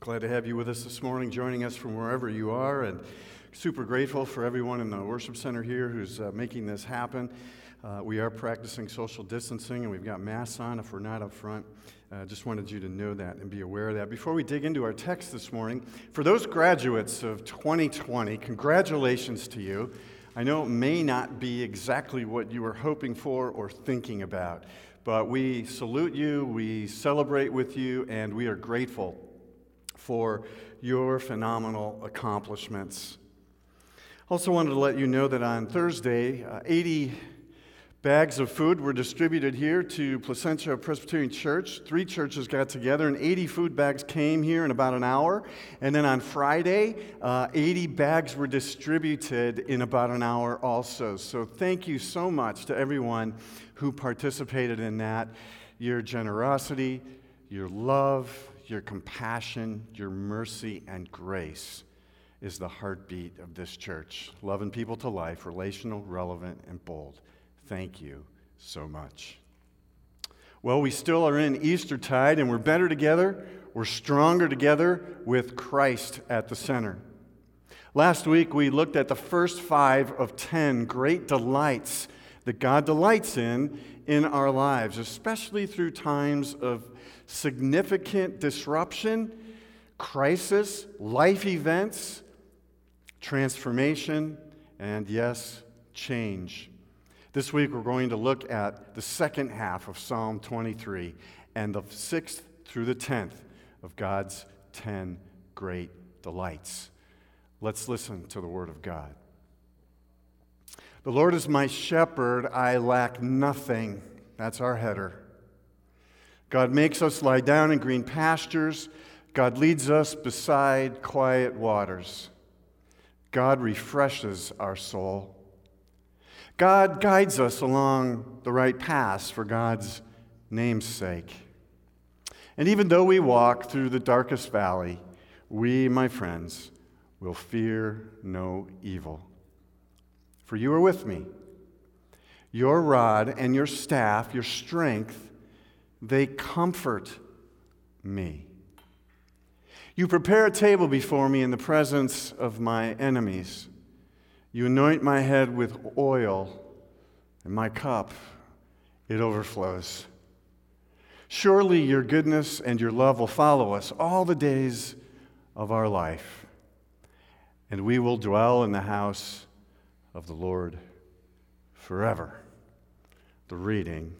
Glad to have you with us this morning, joining us from wherever you are, and super grateful for everyone in the worship center here who's uh, making this happen. Uh, we are practicing social distancing, and we've got masks on if we're not up front. Uh, just wanted you to know that and be aware of that. Before we dig into our text this morning, for those graduates of 2020, congratulations to you. I know it may not be exactly what you were hoping for or thinking about. But we salute you, we celebrate with you, and we are grateful for your phenomenal accomplishments. I also, wanted to let you know that on Thursday, uh, 80 bags of food were distributed here to Placentia Presbyterian Church. Three churches got together, and 80 food bags came here in about an hour. And then on Friday, uh, 80 bags were distributed in about an hour also. So, thank you so much to everyone who participated in that. Your generosity, your love, your compassion, your mercy, and grace is the heartbeat of this church. Loving people to life, relational, relevant, and bold. Thank you so much. Well, we still are in Eastertide, and we're better together. We're stronger together with Christ at the center. Last week, we looked at the first five of ten great delights that God delights in in our lives, especially through times of significant disruption, crisis, life events, transformation, and yes, change. This week we're going to look at the second half of Psalm 23 and the sixth through the tenth of God's ten great delights. Let's listen to the Word of God. The Lord is my shepherd, I lack nothing. That's our header. God makes us lie down in green pastures. God leads us beside quiet waters. God refreshes our soul. God guides us along the right paths for God's name's sake. And even though we walk through the darkest valley, we, my friends, will fear no evil for you are with me. Your rod and your staff, your strength, they comfort me. You prepare a table before me in the presence of my enemies. You anoint my head with oil, and my cup, it overflows. Surely your goodness and your love will follow us all the days of our life, and we will dwell in the house of the Lord forever. The reading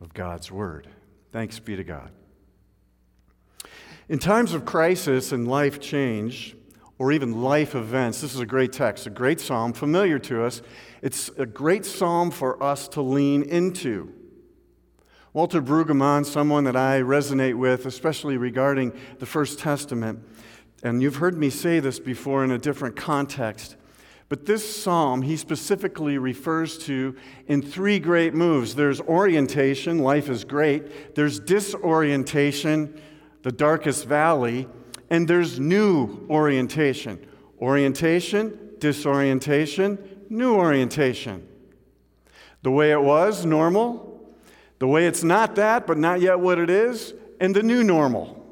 of God's Word. Thanks be to God. In times of crisis and life change, or even life events, this is a great text, a great psalm, familiar to us. It's a great psalm for us to lean into. Walter Brueggemann, someone that I resonate with, especially regarding the First Testament, and you've heard me say this before in a different context. But this psalm he specifically refers to in three great moves there's orientation, life is great, there's disorientation, the darkest valley, and there's new orientation. Orientation, disorientation, new orientation. The way it was, normal. The way it's not that, but not yet what it is, and the new normal.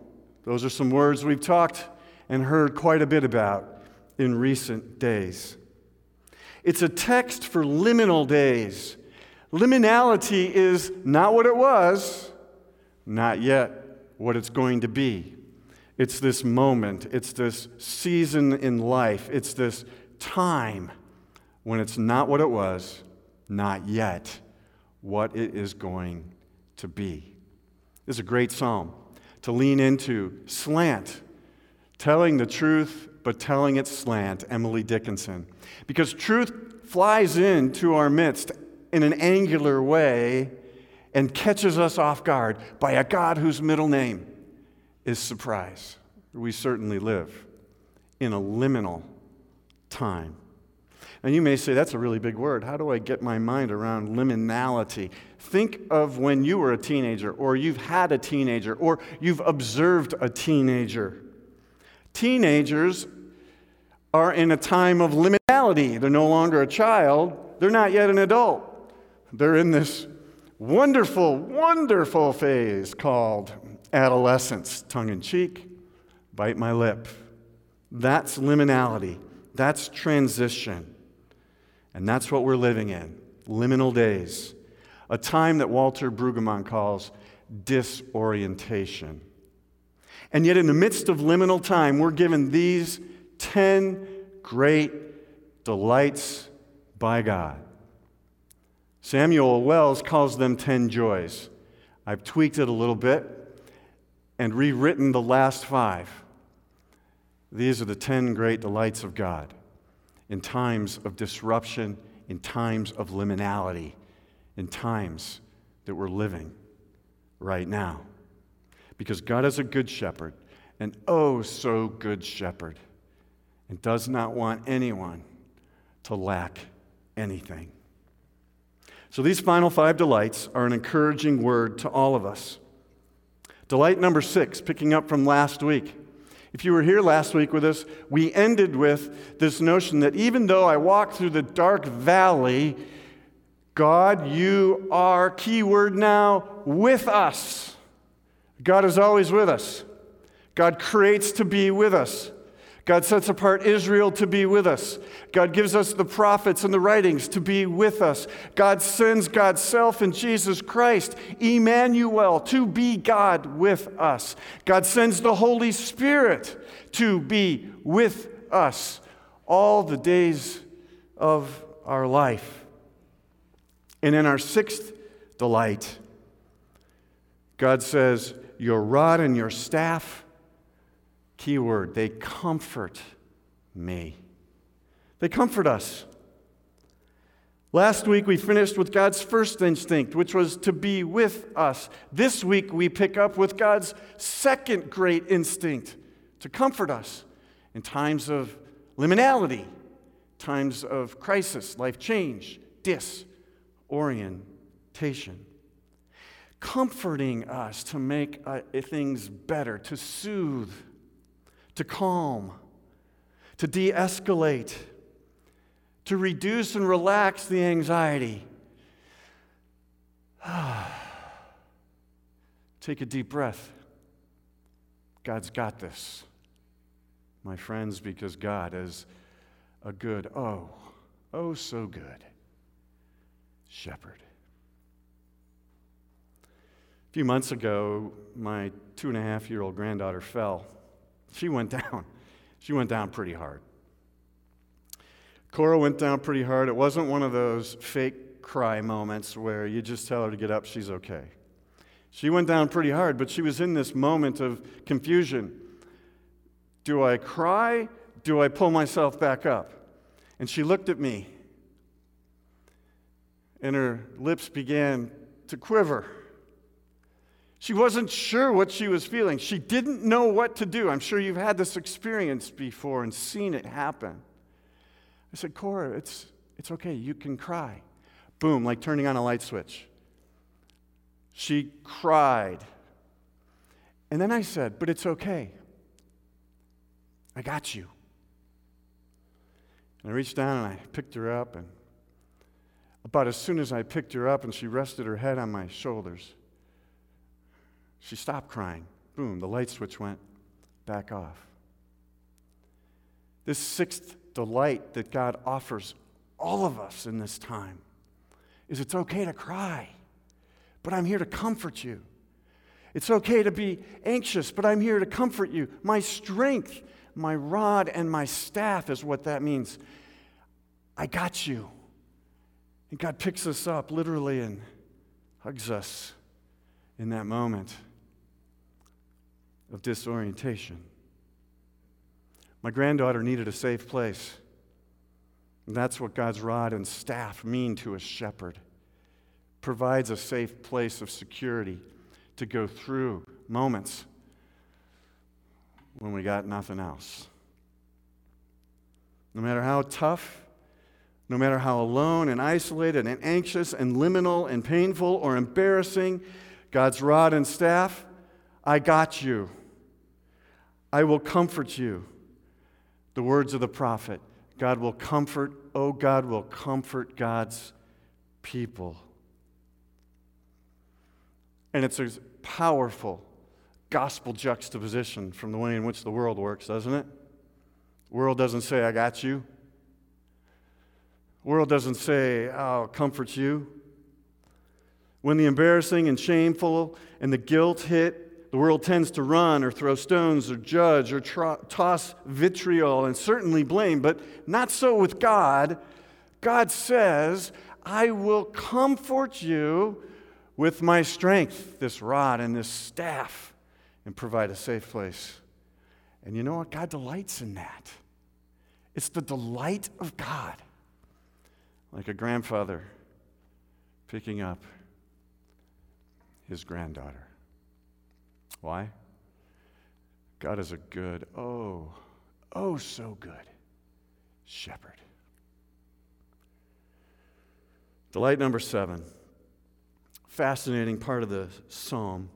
Those are some words we've talked and heard quite a bit about in recent days. It's a text for liminal days. Liminality is not what it was, not yet what it's going to be. It's this moment, it's this season in life, it's this time when it's not what it was, not yet what it is going to be. This is a great psalm to lean into, slant, telling the truth, but telling it slant, Emily Dickinson. Because truth flies into our midst in an angular way and catches us off guard by a God whose middle name is surprise. We certainly live in a liminal time. And you may say, that's a really big word. How do I get my mind around liminality? Think of when you were a teenager, or you've had a teenager, or you've observed a teenager. Teenagers are in a time of liminality. They're no longer a child, they're not yet an adult. They're in this wonderful, wonderful phase called adolescence, tongue in cheek, bite my lip. That's liminality. That's transition. And that's what we're living in liminal days. A time that Walter Brueggemann calls disorientation. And yet, in the midst of liminal time, we're given these 10 great delights by God. Samuel Wells calls them 10 joys. I've tweaked it a little bit and rewritten the last five. These are the 10 great delights of God in times of disruption, in times of liminality, in times that we're living right now. Because God is a good shepherd, an oh so good shepherd, and does not want anyone to lack anything. So these final five delights are an encouraging word to all of us. Delight number six, picking up from last week. If you were here last week with us, we ended with this notion that even though I walk through the dark valley, God, you are, keyword now, with us. God is always with us. God creates to be with us. God sets apart Israel to be with us. God gives us the prophets and the writings to be with us. God sends God's self in Jesus Christ, Emmanuel, to be God with us. God sends the Holy Spirit to be with us all the days of our life. And in our sixth delight, God says, Your rod and your staff Keyword, they comfort me. They comfort us. Last week we finished with God's first instinct, which was to be with us. This week we pick up with God's second great instinct, to comfort us in times of liminality, times of crisis, life change, disorientation. Comforting us to make uh, things better, to soothe to calm, to de escalate, to reduce and relax the anxiety. Take a deep breath. God's got this, my friends, because God is a good, oh, oh, so good shepherd. Few months ago, my two and a half year old granddaughter fell she went down. She went down pretty hard. Cora went down pretty hard. It wasn't one of those fake cry moments where you just tell her to get up, she's okay. She went down pretty hard, but she was in this moment of confusion. Do I cry? Do I pull myself back up? And she looked at me, and her lips began to quiver. She wasn't sure what she was feeling. She didn't know what to do. I'm sure you've had this experience before and seen it happen. I said, Cora, it's, it's okay. You can cry. Boom, like turning on a light switch. She cried. And then I said, But it's okay. I got you. And I reached down and I picked her up. And about as soon as I picked her up and she rested her head on my shoulders, she stopped crying. Boom, the light switch went back off. This sixth delight that God offers all of us in this time is it's okay to cry, but I'm here to comfort you. It's okay to be anxious, but I'm here to comfort you. My strength, my rod, and my staff is what that means. I got you. And God picks us up literally and hugs us in that moment of disorientation. My granddaughter needed a safe place. And that's what God's rod and staff mean to a shepherd. Provides a safe place of security to go through moments when we got nothing else. No matter how tough, no matter how alone and isolated and anxious and liminal and painful or embarrassing, God's rod and staff, I got you. I will comfort you. The words of the prophet God will comfort, oh, God will comfort God's people. And it's a powerful, gospel juxtaposition from the way in which the world works, doesn't it? The world doesn't say, I got you. The world doesn't say, I'll comfort you. When the embarrassing and shameful and the guilt hit, the world tends to run or throw stones or judge or toss vitriol and certainly blame, but not so with God. God says, I will comfort you with my strength, this rod and this staff, and provide a safe place. And you know what? God delights in that. It's the delight of God. Like a grandfather picking up his granddaughter. Why? God is a good, oh, oh, so good shepherd. Delight number seven, fascinating part of the psalm.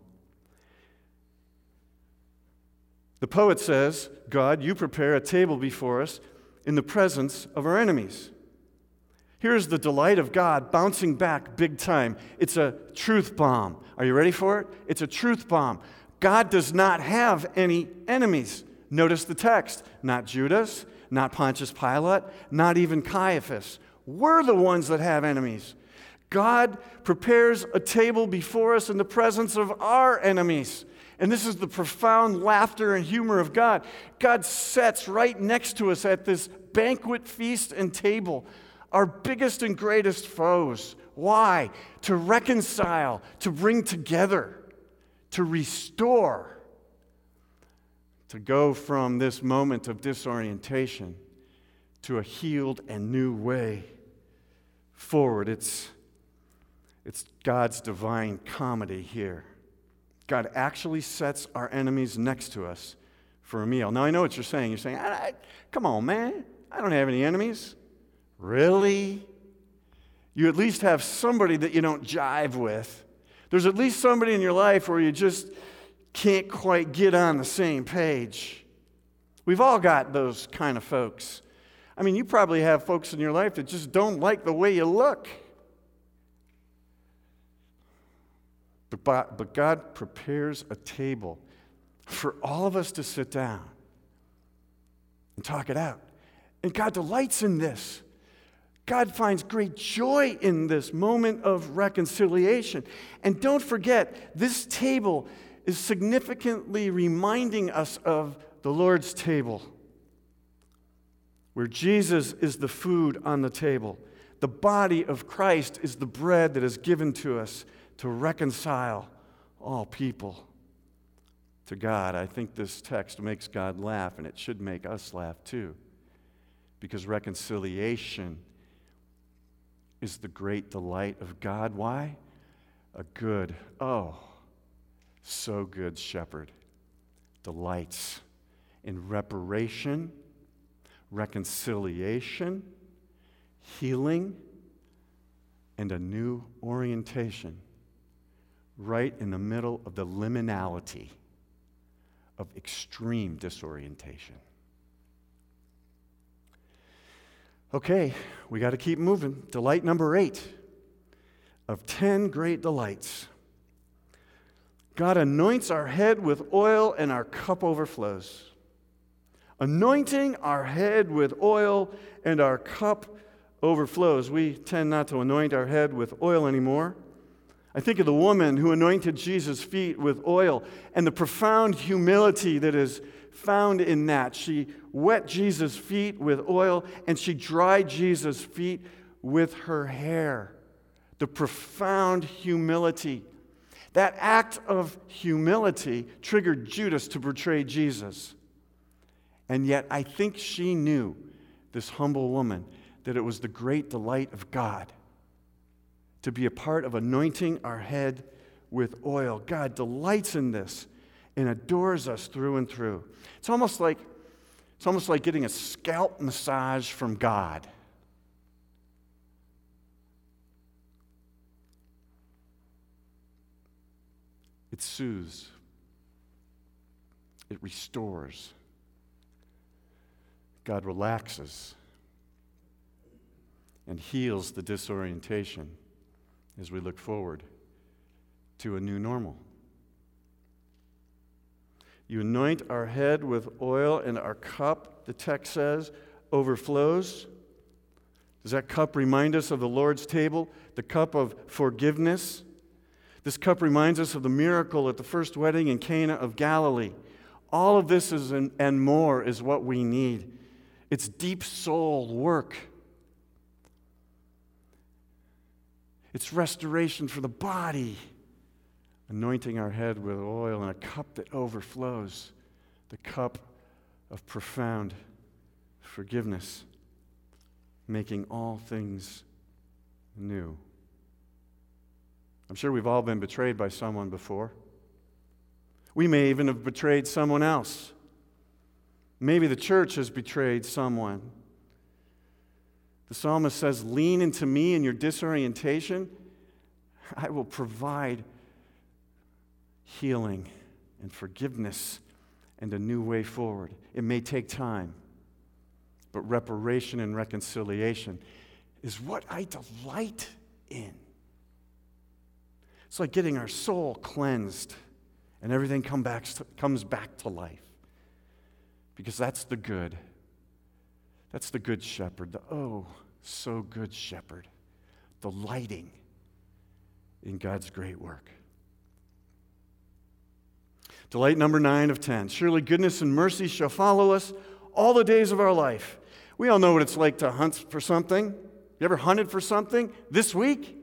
The poet says, God, you prepare a table before us in the presence of our enemies. Here's the delight of God bouncing back big time. It's a truth bomb. Are you ready for it? It's a truth bomb. God does not have any enemies. Notice the text not Judas, not Pontius Pilate, not even Caiaphas. We're the ones that have enemies. God prepares a table before us in the presence of our enemies. And this is the profound laughter and humor of God. God sets right next to us at this banquet feast and table our biggest and greatest foes. Why? To reconcile, to bring together, to restore, to go from this moment of disorientation to a healed and new way forward. It's, it's God's divine comedy here. God actually sets our enemies next to us for a meal. Now, I know what you're saying. You're saying, I, I, come on, man. I don't have any enemies. Really? You at least have somebody that you don't jive with. There's at least somebody in your life where you just can't quite get on the same page. We've all got those kind of folks. I mean, you probably have folks in your life that just don't like the way you look. But, God prepares a table for all of us to sit down and talk it out. And God delights in this. God finds great joy in this moment of reconciliation. And don't forget, this table is significantly reminding us of the Lord's table, where Jesus is the food on the table. The body of Christ is the bread that is given to us to reconcile all people to God. I think this text makes God laugh, and it should make us laugh too, because reconciliation is the great delight of God. Why? A good, oh, so good shepherd delights in reparation, reconciliation, healing, and a new orientation right in the middle of the liminality of extreme disorientation. Okay, we got to keep moving. Delight number eight of 10 great delights. God anoints our head with oil and our cup overflows. Anointing our head with oil and our cup overflows. We tend not to anoint our head with oil anymore. I think of the woman who anointed Jesus' feet with oil and the profound humility that is found in that. She wet Jesus' feet with oil and she dried Jesus' feet with her hair. The profound humility. That act of humility triggered Judas to betray Jesus. And yet, I think she knew, this humble woman, that it was the great delight of God to be a part of anointing our head with oil. God delights in this and adores us through and through. It's almost like it's almost like getting a scalp massage from God. It soothes. It restores. God relaxes and heals the disorientation as we look forward to a new normal. You anoint our head with oil, and our cup, the text says, overflows. Does that cup remind us of the Lord's table, the cup of forgiveness? This cup reminds us of the miracle at the first wedding in Cana of Galilee. All of this is and more is what we need. It's deep soul work. It's restoration for the body, anointing our head with oil and a cup that overflows, the cup of profound forgiveness, making all things new. I'm sure we've all been betrayed by someone before. We may even have betrayed someone else. Maybe the church has betrayed someone. The psalmist says, Lean into me in your disorientation. I will provide healing and forgiveness and a new way forward. It may take time, but reparation and reconciliation is what I delight in. It's like getting our soul cleansed and everything come back comes back to life. Because that's the good. That's the good shepherd, the oh, so good shepherd, delighting in God's great work. Delight number nine of 10. Surely goodness and mercy shall follow us all the days of our life. We all know what it's like to hunt for something. You ever hunted for something this week?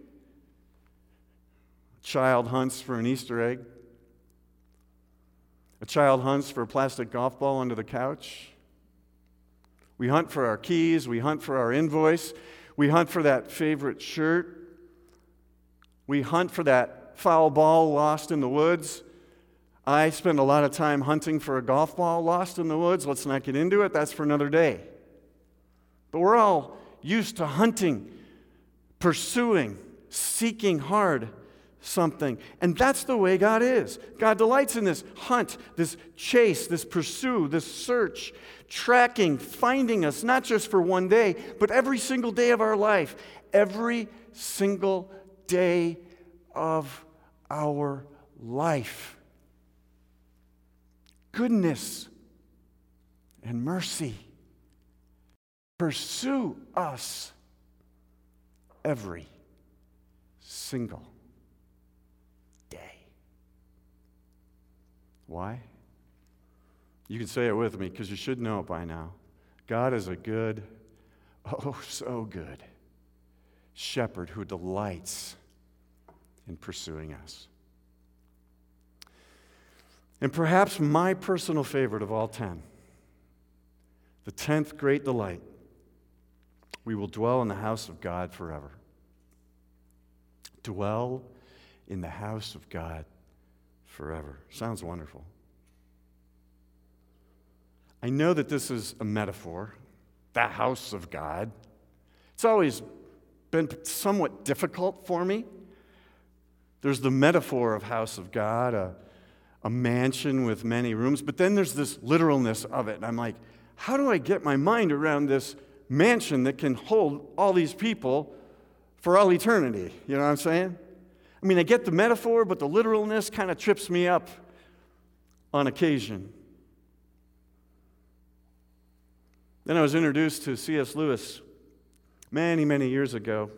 A child hunts for an Easter egg. A child hunts for a plastic golf ball under the couch. We hunt for our keys. We hunt for our invoice. We hunt for that favorite shirt. We hunt for that foul ball lost in the woods. I spend a lot of time hunting for a golf ball lost in the woods. Let's not get into it. That's for another day. But we're all used to hunting, pursuing, seeking hard something. And that's the way God is. God delights in this hunt, this chase, this pursue, this search, tracking, finding us, not just for one day, but every single day of our life, every single day of our life. Goodness and mercy pursue us every single day. Why? You can say it with me because you should know it by now. God is a good, oh, so good shepherd who delights in pursuing us. And perhaps my personal favorite of all 10, the 10th great delight, we will dwell in the house of God forever. Dwell in the house of God forever. Sounds wonderful. I know that this is a metaphor, the house of God. It's always been somewhat difficult for me. There's the metaphor of house of God, a, a mansion with many rooms, but then there's this literalness of it. And I'm like, how do I get my mind around this mansion that can hold all these people for all eternity? You know what I'm saying? I mean, I get the metaphor, but the literalness kind of trips me up on occasion. Then I was introduced to C.S. Lewis many, many years ago.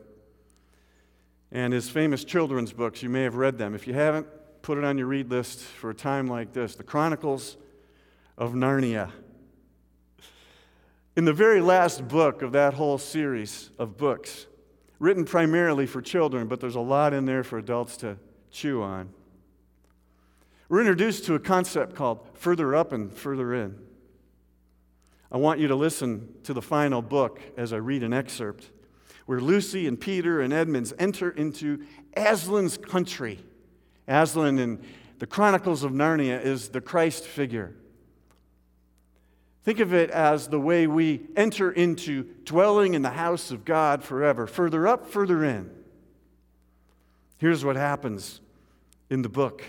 And his famous children's books, you may have read them. If you haven't, put it on your read list for a time like this The Chronicles of Narnia. In the very last book of that whole series of books, written primarily for children, but there's a lot in there for adults to chew on. We're introduced to a concept called further up and further in. I want you to listen to the final book as I read an excerpt where Lucy and Peter and Edmunds enter into Aslan's country. Aslan in the Chronicles of Narnia is the Christ figure. Think of it as the way we enter into dwelling in the house of God forever, further up, further in. Here's what happens in the book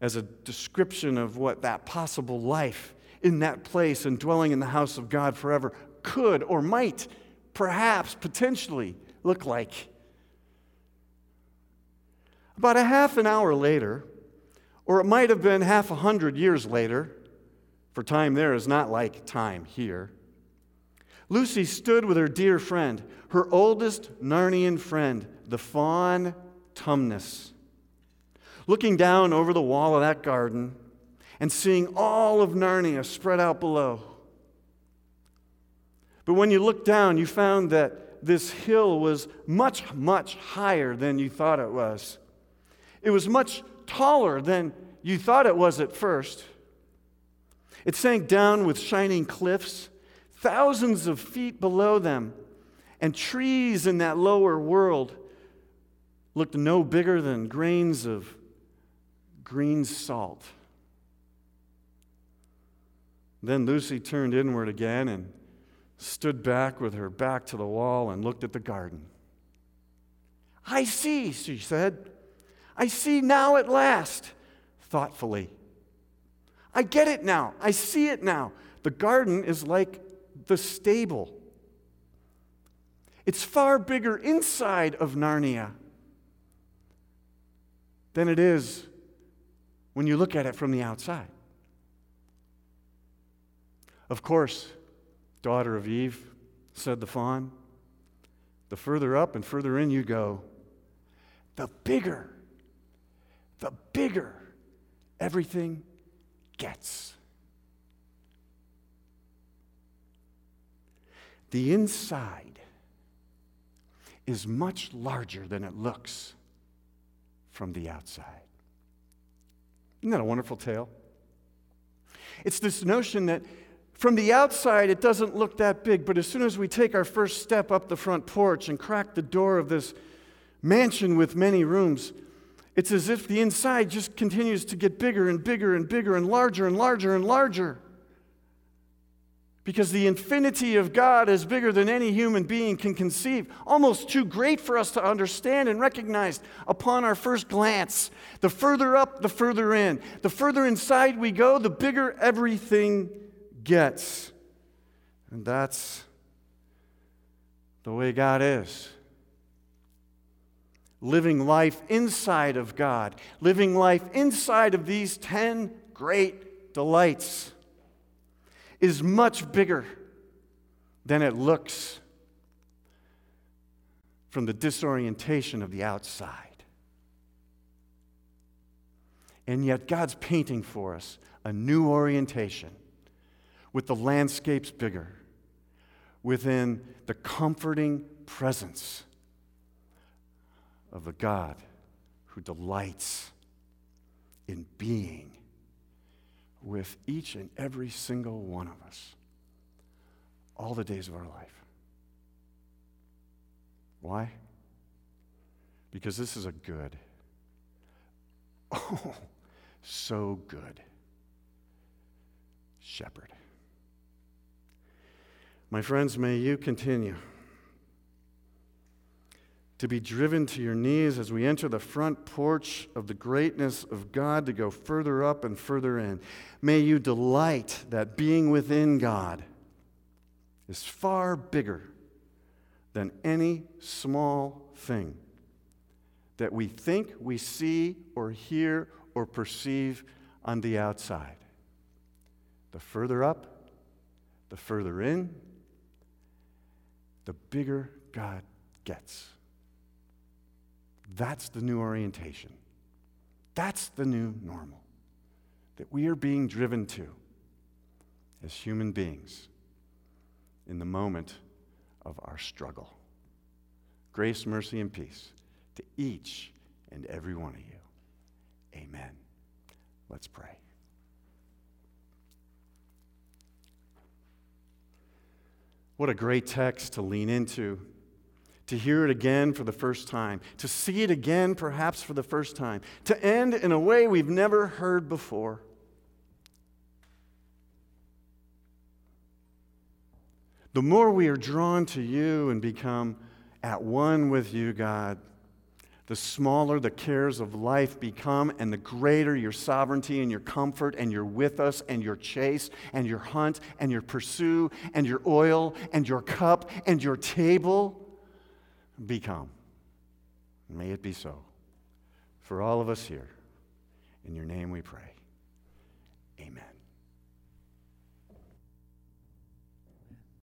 as a description of what that possible life in that place and dwelling in the house of God forever could or might, perhaps, potentially look like. About a half an hour later, Or it might have been half a hundred years later, for time there is not like time here. Lucy stood with her dear friend, her oldest Narnian friend, the faun Tumnus, looking down over the wall of that garden and seeing all of Narnia spread out below. But when you looked down, you found that this hill was much, much higher than you thought it was. It was much taller than you thought it was at first. It sank down with shining cliffs, thousands of feet below them, and trees in that lower world looked no bigger than grains of green salt. Then Lucy turned inward again and stood back with her back to the wall and looked at the garden. I see, she said. I see now at last, thoughtfully. I get it now. I see it now. The garden is like the stable. It's far bigger inside of Narnia than it is when you look at it from the outside. Of course, daughter of Eve, said the faun, the further up and further in you go, the bigger, the bigger everything gets. The inside is much larger than it looks from the outside. Isn't that a wonderful tale? It's this notion that from the outside, it doesn't look that big, but as soon as we take our first step up the front porch and crack the door of this mansion with many rooms, it's as if the inside just continues to get bigger and bigger and bigger and larger and larger and larger. Because the infinity of God is bigger than any human being can conceive, almost too great for us to understand and recognize upon our first glance. The further up, the further in. The further inside we go, the bigger everything gets. And that's the way God is. Living life inside of God, living life inside of these 10 great delights is much bigger than it looks from the disorientation of the outside. And yet, God's painting for us a new orientation with the landscapes bigger, within the comforting presence of the God who delights in being with each and every single one of us all the days of our life. Why? Because this is a good, oh, so good shepherd. My friends, may you continue to be driven to your knees as we enter the front porch of the greatness of God to go further up and further in. May you delight that being within God is far bigger than any small thing that we think we see or hear or perceive on the outside. The further up, the further in, the bigger God gets. That's the new orientation. That's the new normal that we are being driven to as human beings in the moment of our struggle. Grace, mercy, and peace to each and every one of you. Amen. Let's pray. What a great text to lean into, to hear it again for the first time, to see it again perhaps for the first time, to end in a way we've never heard before. The more we are drawn to you and become at one with you, God, the smaller the cares of life become, and the greater your sovereignty and your comfort, and your with us, and your chase, and your hunt, and your pursue, and your oil, and your cup, and your table become. May it be so for all of us here. In your name we pray. Amen.